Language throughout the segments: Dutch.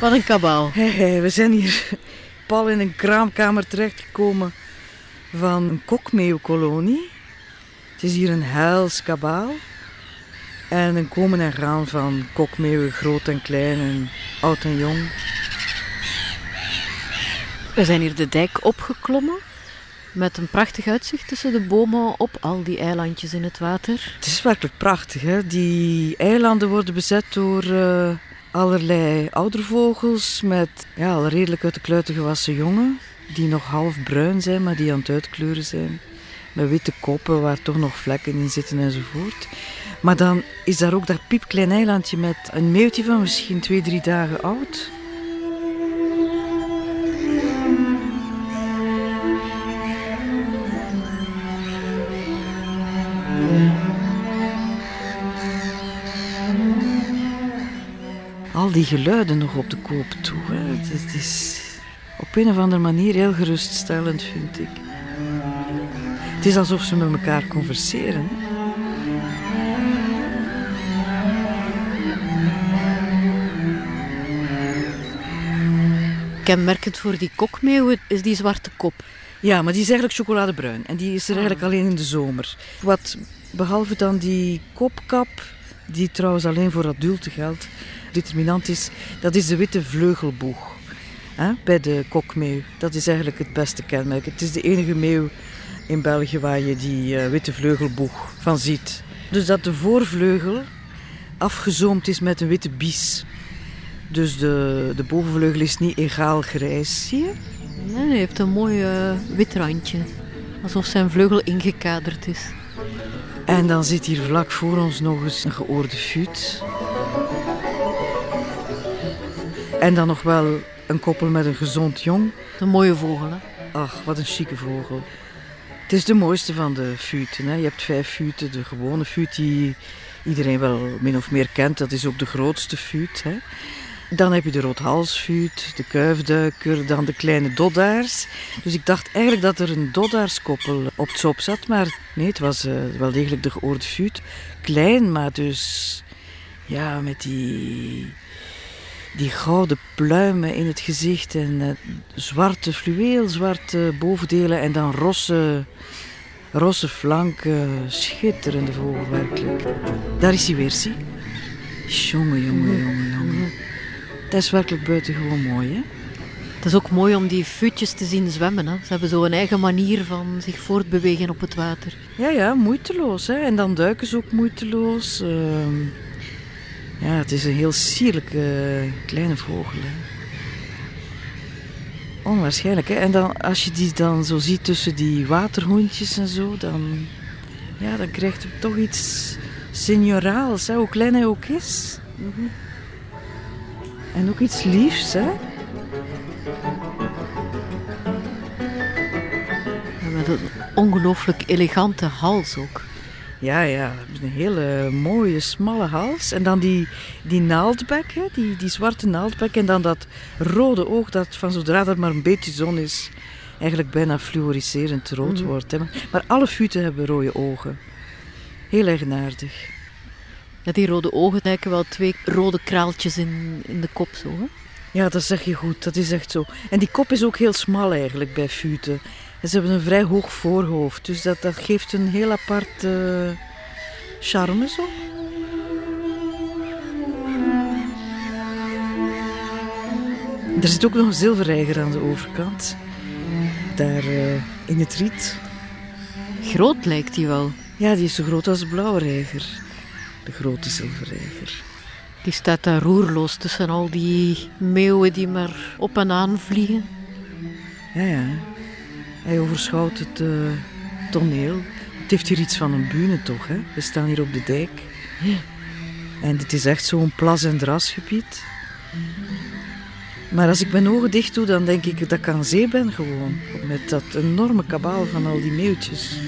Wat een kabaal. Hey, hey, we zijn hier pal in een kraamkamer terechtgekomen van een kokmeeuwkolonie. Het is hier een hels kabaal. En een komen en gaan van kokmeeuwen, groot en klein en oud en jong. We zijn hier de dijk opgeklommen. Met een prachtig uitzicht tussen de bomen op al die eilandjes in het water. Het is werkelijk prachtig. Hè? Die eilanden worden bezet door uh, allerlei oudervogels met ja, al redelijk uit de kluiten gewassen jongen. Die nog half bruin zijn, maar die aan het uitkleuren zijn. Met witte koppen waar toch nog vlekken in zitten enzovoort. Maar dan is daar ook dat piepklein eilandje met een meeuwtje van misschien twee, drie dagen oud. Die geluiden nog op de koop toe. Hè. Het is op een of andere manier heel geruststellend, vind ik. Het is alsof ze met elkaar converseren. Kenmerkend voor die kokmeeuwen is die zwarte kop. Ja, maar die is eigenlijk chocoladebruin. En die is er eigenlijk alleen in de zomer. Wat behalve dan die kopkap, die trouwens alleen voor adulten geldt, determinant is, dat is de witte vleugelboeg. Hè, bij de kokmeeuw. Dat is eigenlijk het beste kenmerk. Het is de enige meeuw in België waar je die uh, witte vleugelboeg van ziet. Dus dat de voorvleugel afgezoomd is met een witte bies. Dus de, de bovenvleugel is niet egaal grijs, zie je? Nee, hij heeft een mooi uh, wit randje. Alsof zijn vleugel ingekaderd is. En dan zit hier vlak voor ons nog eens een geoorde fut. En dan nog wel een koppel met een gezond jong. Een mooie vogel, hè? Ach, wat een chique vogel. Het is de mooiste van de futen. Hè. Je hebt vijf futen. De gewone fut die iedereen wel min of meer kent. Dat is ook de grootste fut. Hè. Dan heb je de roodhalsvuut, de kuifduiker, dan de kleine doddaars. Dus ik dacht eigenlijk dat er een doddaarskoppel op het sop zat, maar nee, het was uh, wel degelijk de geoorde vuut. Klein, maar dus ja, met die, die gouden pluimen in het gezicht en uh, zwarte fluweel, zwarte bovendelen en dan rosse, rosse flanken. Schitterende vogel, werkelijk. Daar is hij weer, zie. Jongen, jongen, jongen. Dat is werkelijk buitengewoon mooi, hè? Het is ook mooi om die futjes te zien zwemmen. Hè? Ze hebben zo een eigen manier van zich voortbewegen op het water. Ja, ja, moeiteloos. Hè? En dan duiken ze ook moeiteloos. Uh, ja, het is een heel sierlijke kleine vogel. Hè? Onwaarschijnlijk, hè? En dan, als je die dan zo ziet tussen die waterhoentjes en zo, dan, ja, dan krijgt het toch iets senioraals, hè? hoe klein hij ook is. Mm -hmm. En ook iets liefs, hè? Met een ongelooflijk elegante hals ook. Ja, ja. Een hele mooie, smalle hals. En dan die, die naaldbek, hè? Die, die zwarte naaldbek. En dan dat rode oog dat van zodra er maar een beetje zon is... eigenlijk bijna fluoriserend rood mm. wordt. Hè? Maar alle futen hebben rode ogen. Heel eigenaardig. Ja, die rode ogen lijken wel twee rode kraaltjes in, in de kop zo. Hè? Ja, dat zeg je goed. Dat is echt zo. En die kop is ook heel smal eigenlijk bij futen. En ze hebben een vrij hoog voorhoofd. Dus dat, dat geeft een heel apart uh, charme zo. Er zit ook nog een zilverreiger aan de overkant. Daar uh, in het riet. Groot lijkt die wel. Ja, die is zo groot als de blauwe reiger de grote zilverreiger. Die staat daar roerloos tussen al die meeuwen die maar op en aan vliegen. Ja, ja. Hij overschouwt het uh, toneel. Het heeft hier iets van een bühne toch, hè? We staan hier op de dijk. Ja. En het is echt zo'n plas- en drasgebied. Maar als ik mijn ogen dicht doe, dan denk ik dat ik aan zee ben gewoon. Met dat enorme kabaal van al die meeuwtjes.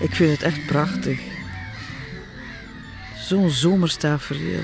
Ik vind het echt prachtig. Zo'n zomerstafereel.